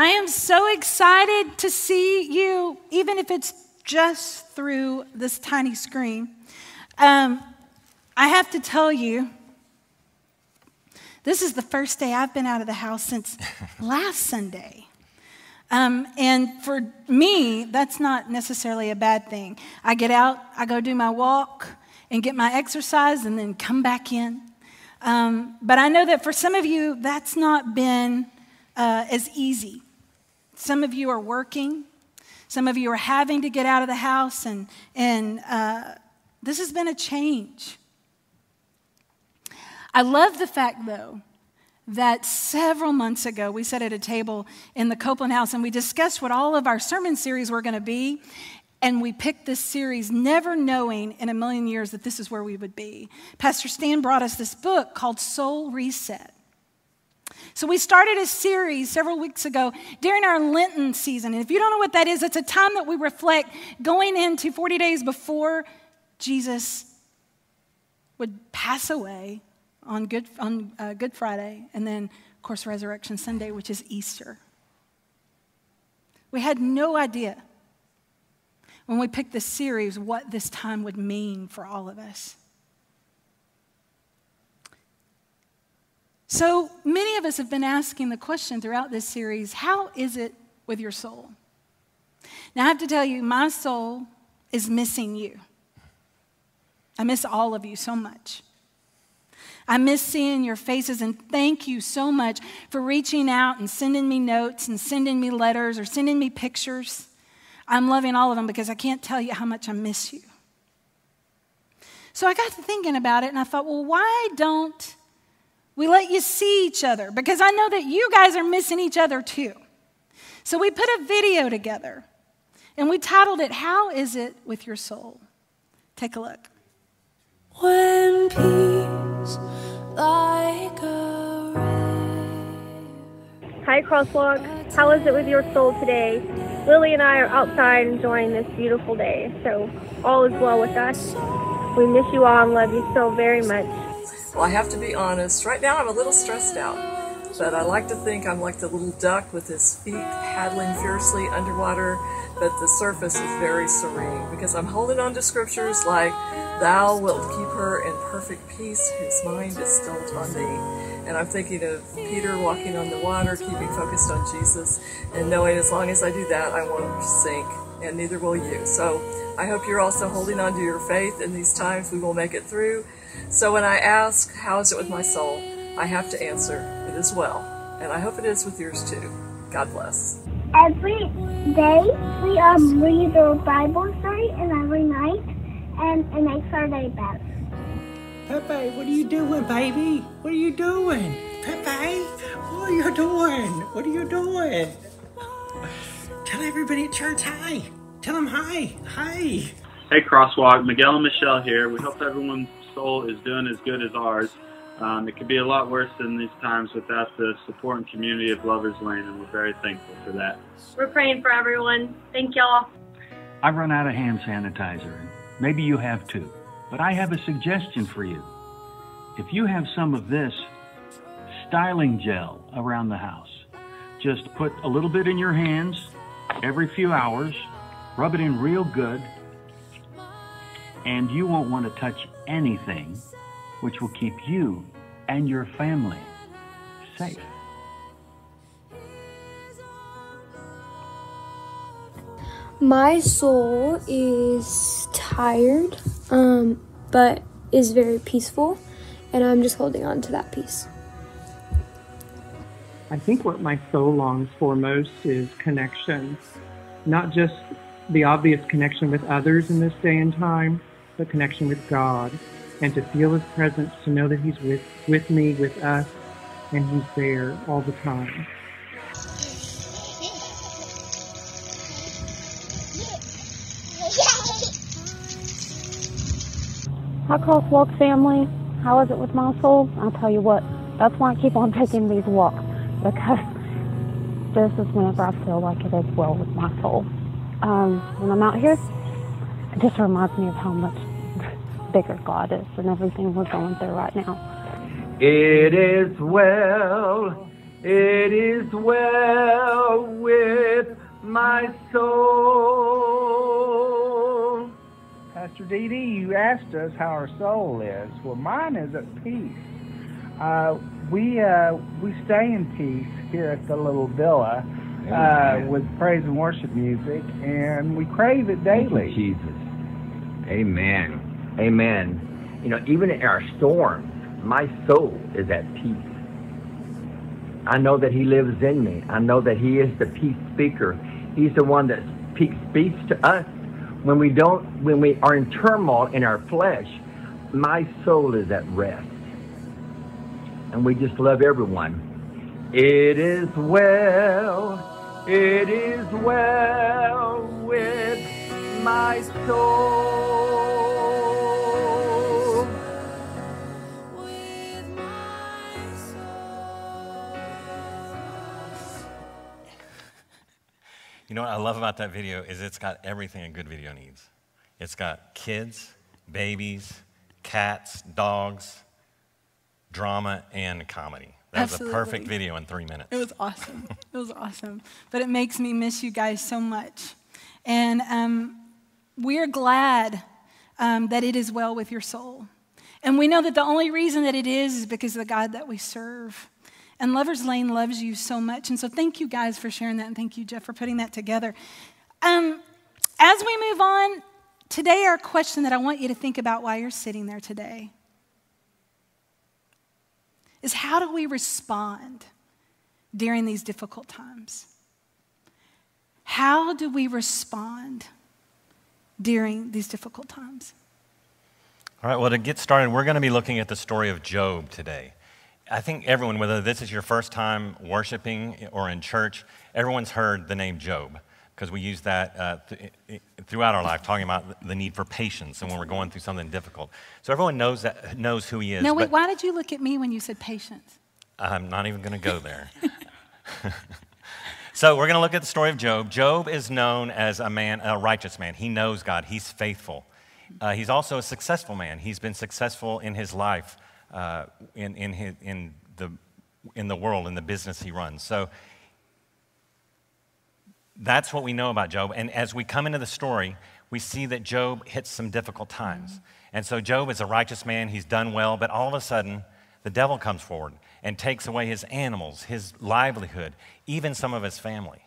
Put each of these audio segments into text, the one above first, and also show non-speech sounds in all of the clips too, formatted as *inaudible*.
I am so excited to see you, even if it's just through this tiny screen. Um, I have to tell you, this is the first day I've been out of the house since *laughs* last Sunday. Um, and for me, that's not necessarily a bad thing. I get out, I go do my walk and get my exercise, and then come back in. Um, but I know that for some of you, that's not been uh, as easy. Some of you are working, some of you are having to get out of the house, and, and uh, this has been a change. I love the fact, though, that several months ago we sat at a table in the Copeland House and we discussed what all of our sermon series were going to be. And we picked this series, never knowing in a million years that this is where we would be. Pastor Stan brought us this book called Soul Reset. So, we started a series several weeks ago during our Lenten season. And if you don't know what that is, it's a time that we reflect going into 40 days before Jesus would pass away on Good, on, uh, Good Friday, and then, of course, Resurrection Sunday, which is Easter. We had no idea when we picked this series what this time would mean for all of us. So many of us have been asking the question throughout this series how is it with your soul? Now, I have to tell you, my soul is missing you. I miss all of you so much. I miss seeing your faces, and thank you so much for reaching out and sending me notes and sending me letters or sending me pictures. I'm loving all of them because I can't tell you how much I miss you. So I got to thinking about it and I thought, well, why don't we let you see each other? Because I know that you guys are missing each other too. So we put a video together and we titled it, How Is It with Your Soul? Take a look. When peace like a Hi, Crosswalk. How is it with your soul today? Lily and I are outside enjoying this beautiful day, so all is well with us. We miss you all and love you so very much. Well, I have to be honest. Right now, I'm a little stressed out, but I like to think I'm like the little duck with his feet paddling fiercely underwater, but the surface is very serene because I'm holding on to scriptures like, Thou wilt keep her in perfect peace whose mind is stilled on thee. And I'm thinking of Peter walking on the water, keeping focused on Jesus, and knowing as long as I do that, I won't sink, and neither will you. So I hope you're also holding on to your faith in these times. We will make it through. So when I ask, How is it with my soul? I have to answer, It is well. And I hope it is with yours too. God bless. Every day we um, read the Bible story, and every night, and it makes our day better. Pepe, what are you doing, baby? What are you doing? Pepe, what are you doing? What are you doing? Tell everybody at church hi. Tell them hi. Hi. Hey, Crosswalk. Miguel and Michelle here. We hope everyone's soul is doing as good as ours. Um, it could be a lot worse in these times without the support and community of Lovers Lane, and we're very thankful for that. We're praying for everyone. Thank y'all. I've run out of hand sanitizer. Maybe you have too. But I have a suggestion for you. If you have some of this styling gel around the house, just put a little bit in your hands every few hours, rub it in real good, and you won't want to touch anything which will keep you and your family safe. My soul is tired, um, but is very peaceful, and I'm just holding on to that peace. I think what my soul longs for most is connection, not just the obvious connection with others in this day and time, but connection with God, and to feel His presence, to know that He's with, with me, with us, and He's there all the time. Hi, Crosswalk family. How is it with my soul? I'll tell you what, that's why I keep on taking these walks because this is whenever I feel like it is well with my soul. Um, when I'm out here, it just reminds me of how much bigger goddess is and everything we're going through right now. It is well, it is well with my soul. Pastor Dee Dee, you asked us how our soul is. Well, mine is at peace. Uh, we uh, we stay in peace here at the little villa uh, with praise and worship music, and we crave it daily. Jesus. Amen. Amen. You know, even in our storms, my soul is at peace. I know that He lives in me. I know that He is the peace speaker. He's the one that speaks, to us when we don't, when we are in turmoil in our flesh. My soul is at rest, and we just love everyone. It is well. It is well with my soul. You know what I love about that video is it's got everything a good video needs. It's got kids, babies, cats, dogs, drama, and comedy. That was a perfect video in three minutes. It was awesome. *laughs* it was awesome. But it makes me miss you guys so much. And um, we're glad um, that it is well with your soul. And we know that the only reason that it is is because of the God that we serve. And Lover's Lane loves you so much. And so thank you guys for sharing that. And thank you, Jeff, for putting that together. Um, as we move on, today our question that I want you to think about while you're sitting there today is how do we respond during these difficult times? How do we respond during these difficult times? All right, well, to get started, we're going to be looking at the story of Job today. I think everyone, whether this is your first time worshiping or in church, everyone's heard the name Job because we use that uh, th- throughout our life, talking about the need for patience and when we're going through something difficult. So everyone knows that knows who he is. no, wait, why did you look at me when you said patience? I'm not even going to go there. *laughs* so we're going to look at the story of Job. Job is known as a man, a righteous man. He knows God. He's faithful. Uh, he's also a successful man. He's been successful in his life, uh, in, in, his, in, the, in the world, in the business he runs. So that's what we know about Job. And as we come into the story, we see that Job hits some difficult times. And so Job is a righteous man. He's done well, but all of a sudden, the devil comes forward and takes away his animals, his livelihood, even some of his family.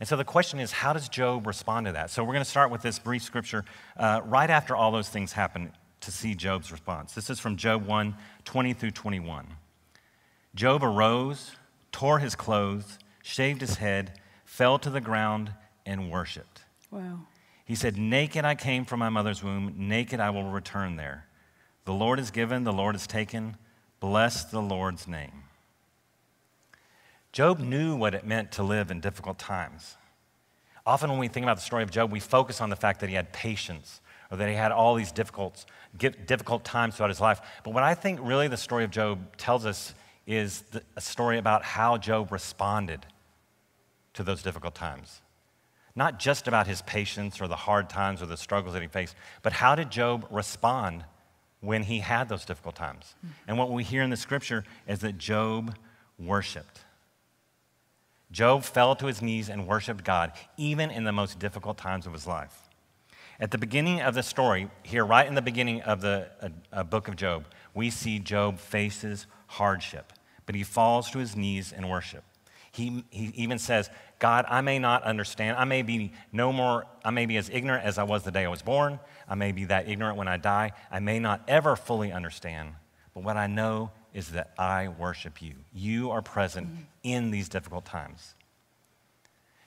And so the question is, how does Job respond to that? So we're going to start with this brief scripture uh, right after all those things happen to see Job's response. This is from Job 1 20 through 21. Job arose, tore his clothes, shaved his head, fell to the ground, and worshiped. Wow. He said, Naked I came from my mother's womb, naked I will return there. The Lord is given, the Lord is taken. Bless the Lord's name. Job knew what it meant to live in difficult times. Often, when we think about the story of Job, we focus on the fact that he had patience or that he had all these difficult, difficult times throughout his life. But what I think really the story of Job tells us is the, a story about how Job responded to those difficult times. Not just about his patience or the hard times or the struggles that he faced, but how did Job respond when he had those difficult times? Mm. And what we hear in the scripture is that Job worshiped. Job fell to his knees and worshiped God, even in the most difficult times of his life. At the beginning of the story, here, right in the beginning of the uh, uh, book of Job, we see Job faces hardship, but he falls to his knees in worship. He, he even says, God, I may not understand. I may be no more, I may be as ignorant as I was the day I was born. I may be that ignorant when I die. I may not ever fully understand. But what I know is that I worship you. You are present in these difficult times.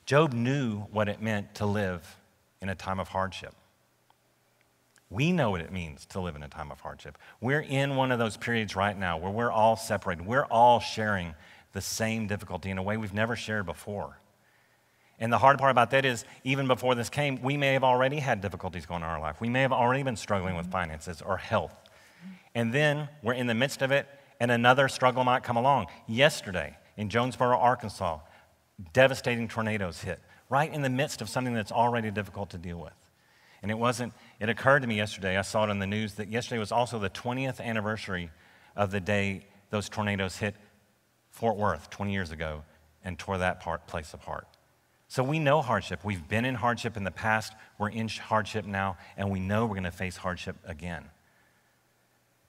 Job knew what it meant to live in a time of hardship. We know what it means to live in a time of hardship. We're in one of those periods right now where we're all separated. We're all sharing the same difficulty in a way we've never shared before. And the hard part about that is, even before this came, we may have already had difficulties going on in our life. We may have already been struggling with finances or health. And then we're in the midst of it, and another struggle might come along. Yesterday, in Jonesboro, Arkansas, devastating tornadoes hit right in the midst of something that's already difficult to deal with. And it wasn't, it occurred to me yesterday, I saw it on the news, that yesterday was also the 20th anniversary of the day those tornadoes hit Fort Worth 20 years ago and tore that part, place apart. So we know hardship. We've been in hardship in the past, we're in hardship now, and we know we're going to face hardship again.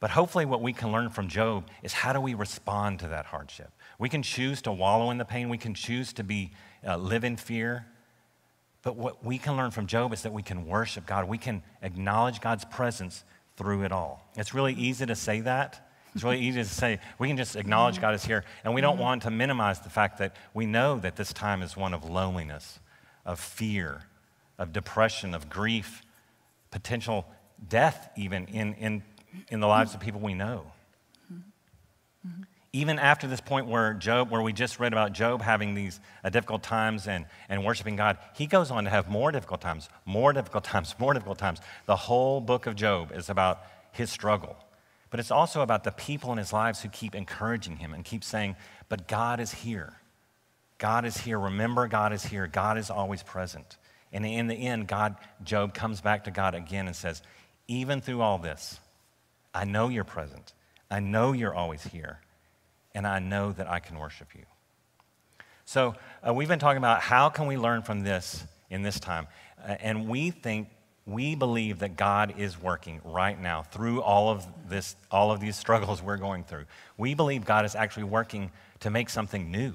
But hopefully, what we can learn from Job is how do we respond to that hardship? We can choose to wallow in the pain, we can choose to be, uh, live in fear. But what we can learn from Job is that we can worship God, we can acknowledge God's presence through it all. It's really easy to say that. It's really easy to say we can just acknowledge God is here, and we don't want to minimize the fact that we know that this time is one of loneliness, of fear, of depression, of grief, potential death, even in, in, in the lives of people we know. Even after this point where Job, where we just read about Job having these uh, difficult times and, and worshiping God, he goes on to have more difficult times, more difficult *laughs* times, more difficult times. The whole book of Job is about his struggle. But it's also about the people in his lives who keep encouraging him and keep saying, But God is here. God is here. Remember, God is here. God is always present. And in the end, God, Job comes back to God again and says, Even through all this, I know you're present. I know you're always here. And I know that I can worship you. So uh, we've been talking about how can we learn from this in this time. Uh, and we think we believe that God is working right now through all of this, all of these *laughs* struggles we're going through. We believe God is actually working to make something new.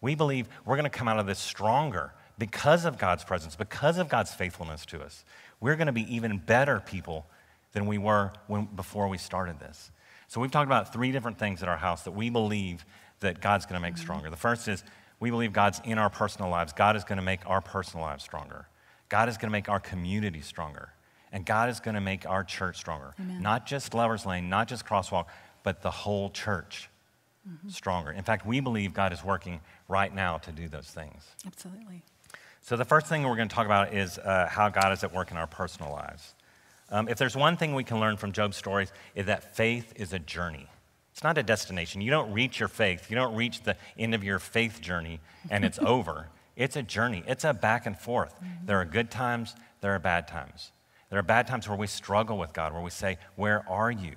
We believe we're going to come out of this stronger because of God's presence, because of God's faithfulness to us. We're going to be even better people than we were when, before we started this. So we've talked about three different things at our house that we believe that God's going to make stronger. The first is we believe God's in our personal lives. God is going to make our personal lives stronger. God is going to make our community stronger. And God is going to make our church stronger. Amen. Not just Lovers Lane, not just Crosswalk, but the whole church Mhm. stronger. In fact, we believe God is working right now to do those things. Absolutely. So, the first thing we're going to talk about is uh, how God is at work in our personal lives. Um, if there's one thing we can learn from Job's stories, is that faith is a journey. It's not a destination. You don't reach your faith, you don't reach the end of your faith journey and it's *laughs* over. It's a journey, it's a back and forth. There are good times, there are bad times. There are bad times where we struggle with God, where we say, Where are you?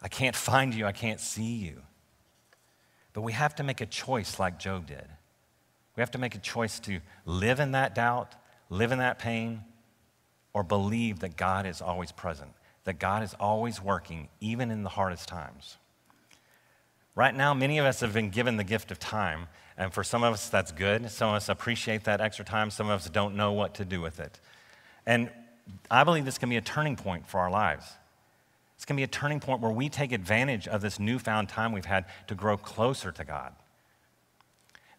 I can't find you, I can't see you. But we have to make a choice like Job did. We have to make a choice to live in that doubt, live in that pain, or believe that God is always present, that God is always working, even in the hardest times. Right now, many of us have been given the gift of time, and for some of us, that's good. Some of us appreciate that extra time, some of us don't know what to do with it. And I believe this can be a turning point for our lives. It's going to be a turning point where we take advantage of this newfound time we've had to grow closer to God.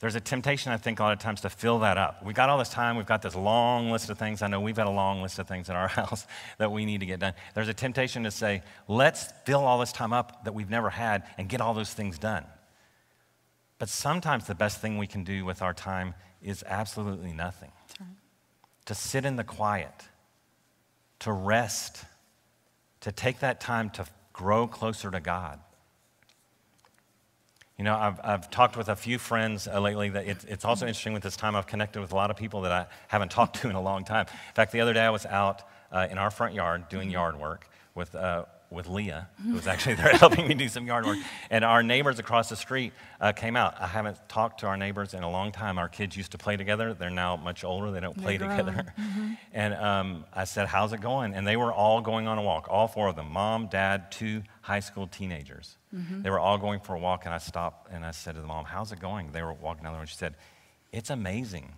There's a temptation, I think, a lot of times to fill that up. We've got all this time, we've got this long list of things. I know we've got a long list of things in our *laughs* house that we need to get done. There's a temptation to say, let's fill all this time up that we've never had and get all those things done. But sometimes the best thing we can do with our time is absolutely nothing. To sit in the quiet, to rest, to take that time to grow closer to God. You know, I've, I've talked with a few friends uh, lately that it, it's also interesting with this time I've connected with a lot of people that I haven't talked to in a long time. In fact, the other day I was out uh, in our front yard doing yard work with, uh, with Leah, who was actually there *laughs* helping me do some yard work. And our neighbors across the street uh, came out. I haven't talked to our neighbors in a long time. Our kids used to play together. They're now much older. They don't play They're together. Mhm. *laughs* And um, I said, How's it going? And they were all going on a walk, all four of them mom, dad, two high school teenagers. Mhm. They were all going for a walk, and I stopped and I said to the mom, How's it going? They were walking down the road. She said, It's amazing.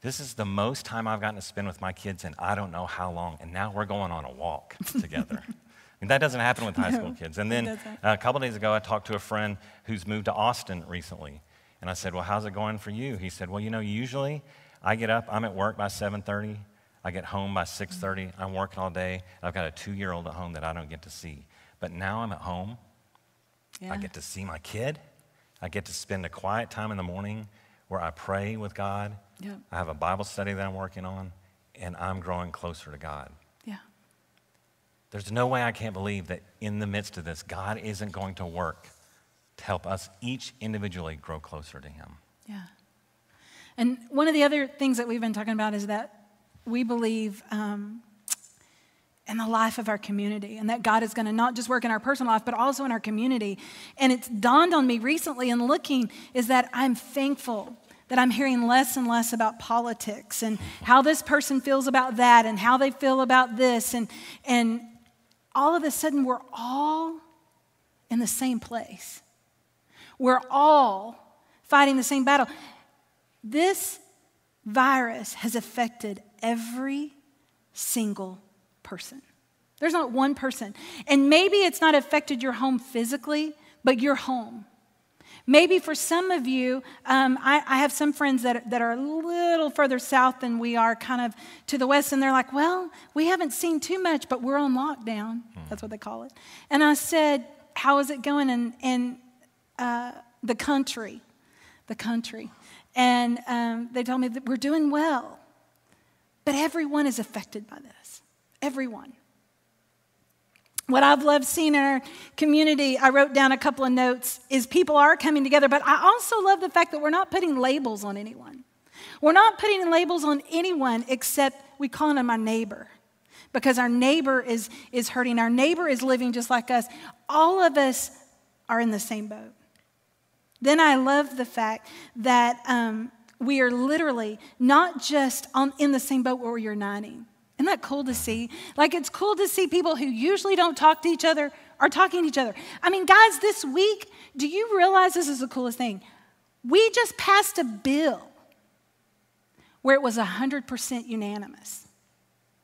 This is the most time I've gotten to spend with my kids in I don't know how long. And now we're going on a walk *laughs* together. I mean, that doesn't happen with high school kids. And then a couple days ago, I talked to a friend who's moved to Austin recently. And I said, Well, how's it going for you? He said, Well, you know, usually I get up, I'm at work by 7:30. I get home by 6:30. I'm working all day. I've got a two-year-old at home that I don't get to see. But now I'm at home. Yeah. I get to see my kid. I get to spend a quiet time in the morning where I pray with God. Yep. I have a Bible study that I'm working on, and I'm growing closer to God. Yeah. There's no way I can't believe that in the midst of this, God isn't going to work to help us each individually grow closer to Him. Yeah. And one of the other things that we've been talking about is that we believe um, in the life of our community and that God is going to not just work in our personal life, but also in our community. And it's dawned on me recently in looking is that I'm thankful that I'm hearing less and less about politics and how this person feels about that and how they feel about this. And, and all of a sudden, we're all in the same place. We're all fighting the same battle. This virus has affected every single person. There's not one person. And maybe it's not affected your home physically, but your home. Maybe for some of you, um, I, I, have some friends that, that are a little further south than we are, kind of to the west, and they're like, Well, we haven't seen too much, but we're on lockdown. That's what they call it. And I said, How is it going in, in uh, the country? The country. And um, they told me that we're doing well, but everyone is affected by this. Everyone. What I've loved seeing in our community, I wrote down a couple of notes, is people are coming together, but I also love the fact that we're not putting labels on anyone. We're not putting labels on anyone except we call them our neighbor because our neighbor is, is hurting. Our neighbor is living just like us. All of us are in the same boat. Then I love the fact that um, we are literally not just on, in the same boat where we're uniting. Isn't that cool to see? Like, it's cool to see people who usually don't talk to each other are talking to each other. I mean, guys, this week, do you realize this is the coolest thing? We just passed a bill where it was 100% unanimous.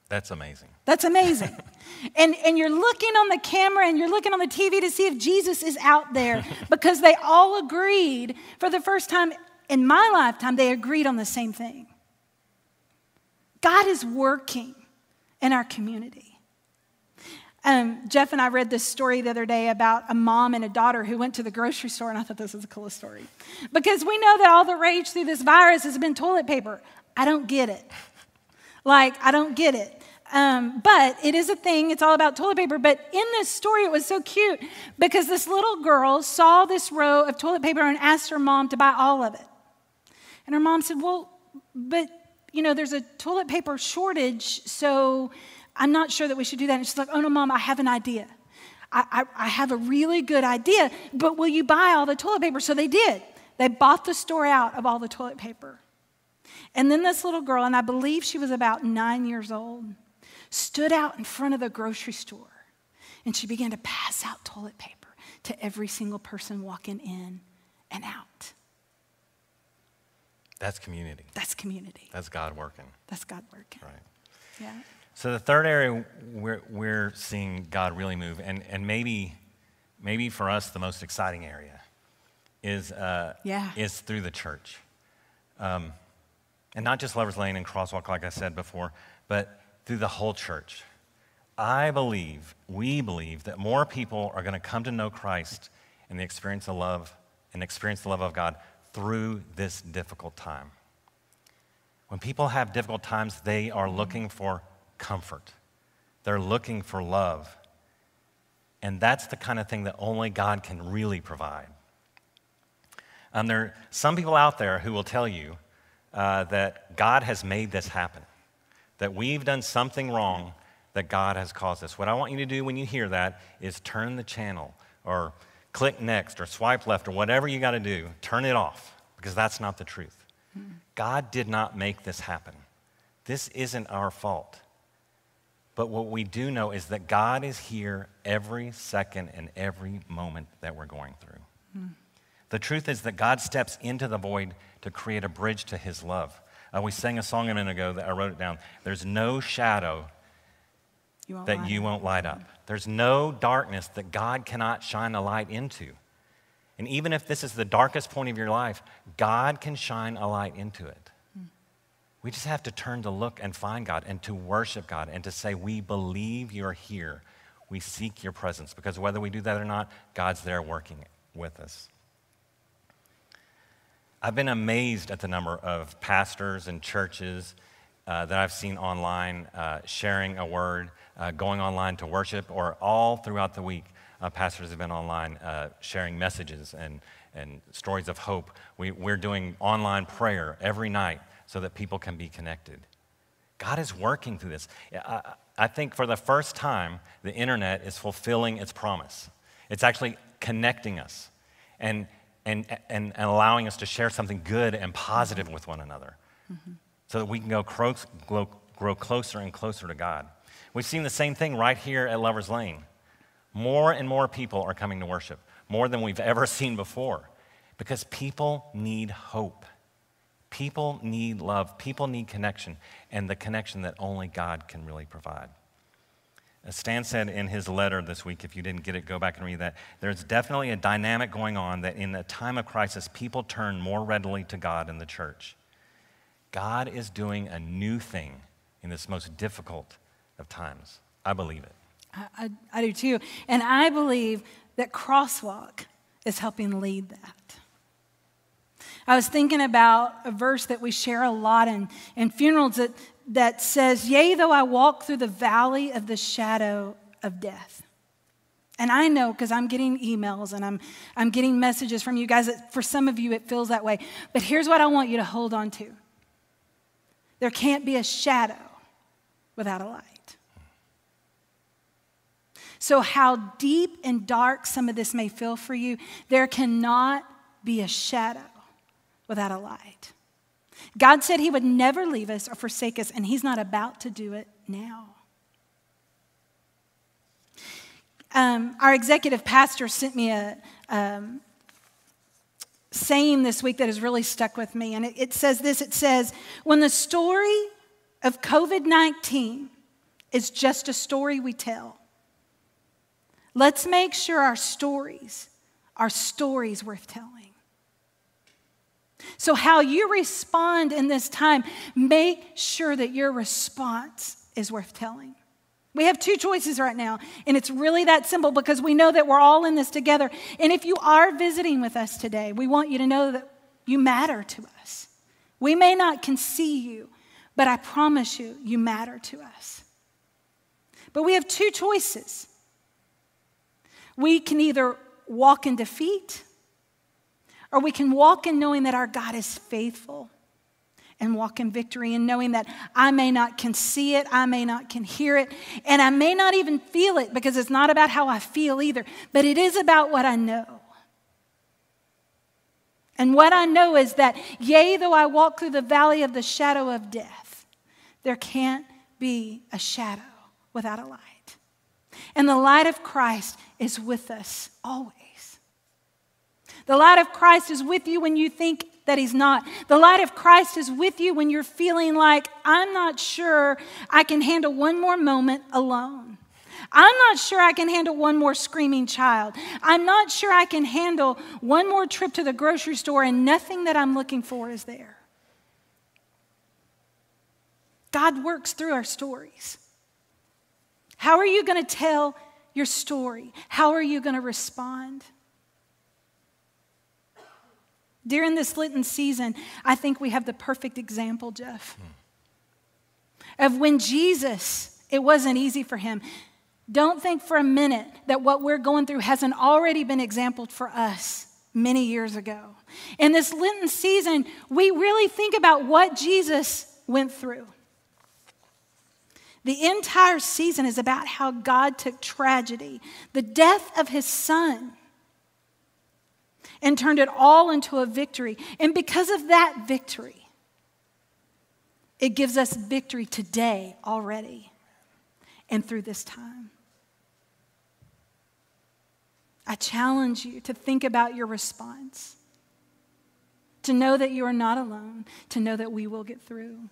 That's amazing. That's amazing. *laughs* and, and you're looking on the camera and you're looking on the TV to see if Jesus is out there *laughs* because they all agreed for the first time in my lifetime, they agreed on the same thing. God is working in our community. Um, Jeff and I read this story the other day about a mom and a daughter who went to the grocery store, and I thought this was the coolest story. Because we know that all the rage through this virus has been toilet paper. I don't get it. Like, I don't get it. Um, but it is a thing, it's all about toilet paper. But in this story, it was so cute because this little girl saw this row of toilet paper and asked her mom to buy all of it. And her mom said, Well, but you know, there's a toilet paper shortage, so I'm not sure that we should do that. And she's like, oh no, mom, I have an idea. I, I, I have a really good idea, but will you buy all the toilet paper? So they did. They bought the store out of all the toilet paper. And then this little girl, and I believe she was about nine years old, stood out in front of the grocery store and she began to pass out toilet paper to every single person walking in and out. That's community. That's community. That's God working. That's God working. Right. Yeah. So the third area we're, we're seeing God really move, and, and maybe, maybe for us the most exciting area, is, uh, yeah. is through the church. Um, and not just Lovers Lane and Crosswalk, like I said before, but through the whole church. I believe, we believe, that more people are going to come to know Christ and the experience of love and experience the love of God through this difficult time. When people have difficult times, they are looking for comfort, they're looking for love. And that's the kind of thing that only God can really provide. Um, there are some people out there who will tell you uh, that God has made this happen, that we've done something wrong that God has caused us. What I want you to do when you hear that is turn the channel or click next or swipe left or whatever you got to do, turn it off because that's not the truth. God did not make this happen. This isn't our fault. But what we do know is that God is here every second and every moment that we're going through. The truth is that God steps into the void to create a bridge to his love. Uh, we sang a song a minute ago that I wrote it down. There's no shadow you that you won't light up. There's no darkness that God cannot shine a light into. And even if this is the darkest point of your life, God can shine a light into it. We just have to turn to look and find God and to worship God and to say, We believe you're here. We seek your presence because whether we do that or not, God's there working with us. I've been amazed at the number of pastors and churches uh, that I've seen online uh, sharing a word uh, going online to worship, or all throughout the week, uh, pastors have been online uh, sharing messages and, and stories of hope. We, we're doing online prayer every night so that people can be connected. God is working through this. I, I think for the first time, the internet is fulfilling its promise. It's actually connecting us. And and, and, and allowing us to share something good and positive with one another so that we can go grow, grow, closer and closer to God. We've seen the same thing right here at Lover's Lane. More and more people are coming to worship, more than we've ever *laughs* seen before, because people need hope. People need love. People need connection, and the connection that only God can really provide. As Stan said in his letter this week, if you didn't get it, go back and read that. There's definitely a dynamic going on that in a time of crisis, people turn more readily to God and the church. God is doing a new thing in this most difficult of times. I believe it. I, I, I do too. And I believe that Crosswalk is helping lead that. I was thinking about a verse that we share a lot in, in funerals that, that says, Yea, though I walk through the valley of the shadow of death. And I know because I'm getting emails and I'm, I'm getting messages from you guys that for some of you it feels that way. But here's what I want you to hold on to there can't be a shadow without a light. So, how deep and dark some of this may feel for you, there cannot be a shadow without a light. God said He would never leave us or forsake us, and He's not about to do it now. Um, our executive pastor sent me a um, saying this week that has really stuck with me, and it, it says this it says, When the story of COVID 19 is just a story we tell, let's make sure our stories are stories worth telling. So, how you respond in this time, make sure that your response is worth telling. We have two choices right now, and it's really that simple because we know that we're all in this together. And if you are visiting with us today, we want you to know that you matter to us. We may not can see you, but I promise you, you matter to us. But we have two choices. We can either walk in defeat, or we can walk in knowing that our God is faithful and walk in victory and knowing that I may not can see it, I may not can hear it, and I may not even feel it because it's not about how I feel either, but it is about what I know. And what I know is that, yea, though I walk through the valley of the shadow of death, there can't be a shadow without a light. And the light of Christ is with us always. The light of Christ is with you when you think that He's not. The light of Christ is with you when you're feeling like, I'm not sure I can handle one more moment alone. I'm not sure I can handle one more screaming child. I'm not sure I can handle one more trip to the grocery store and nothing that I'm looking for is there. God works through our stories. How are you going to tell your story? How are you going to respond? During this Lenten season, I think we have the perfect example, Jeff, of when Jesus, it wasn't easy for him. Don't think for a minute that what we're going through hasn't already been exampled for us many years ago. In this Lenten season, we really think about what Jesus went through. The entire season is about how God took tragedy, the death of his son, and turned it all into a victory. And because of that victory, it gives us victory today already and through this time. I challenge you to think about your response, to know that you are not alone, to know that we will get through.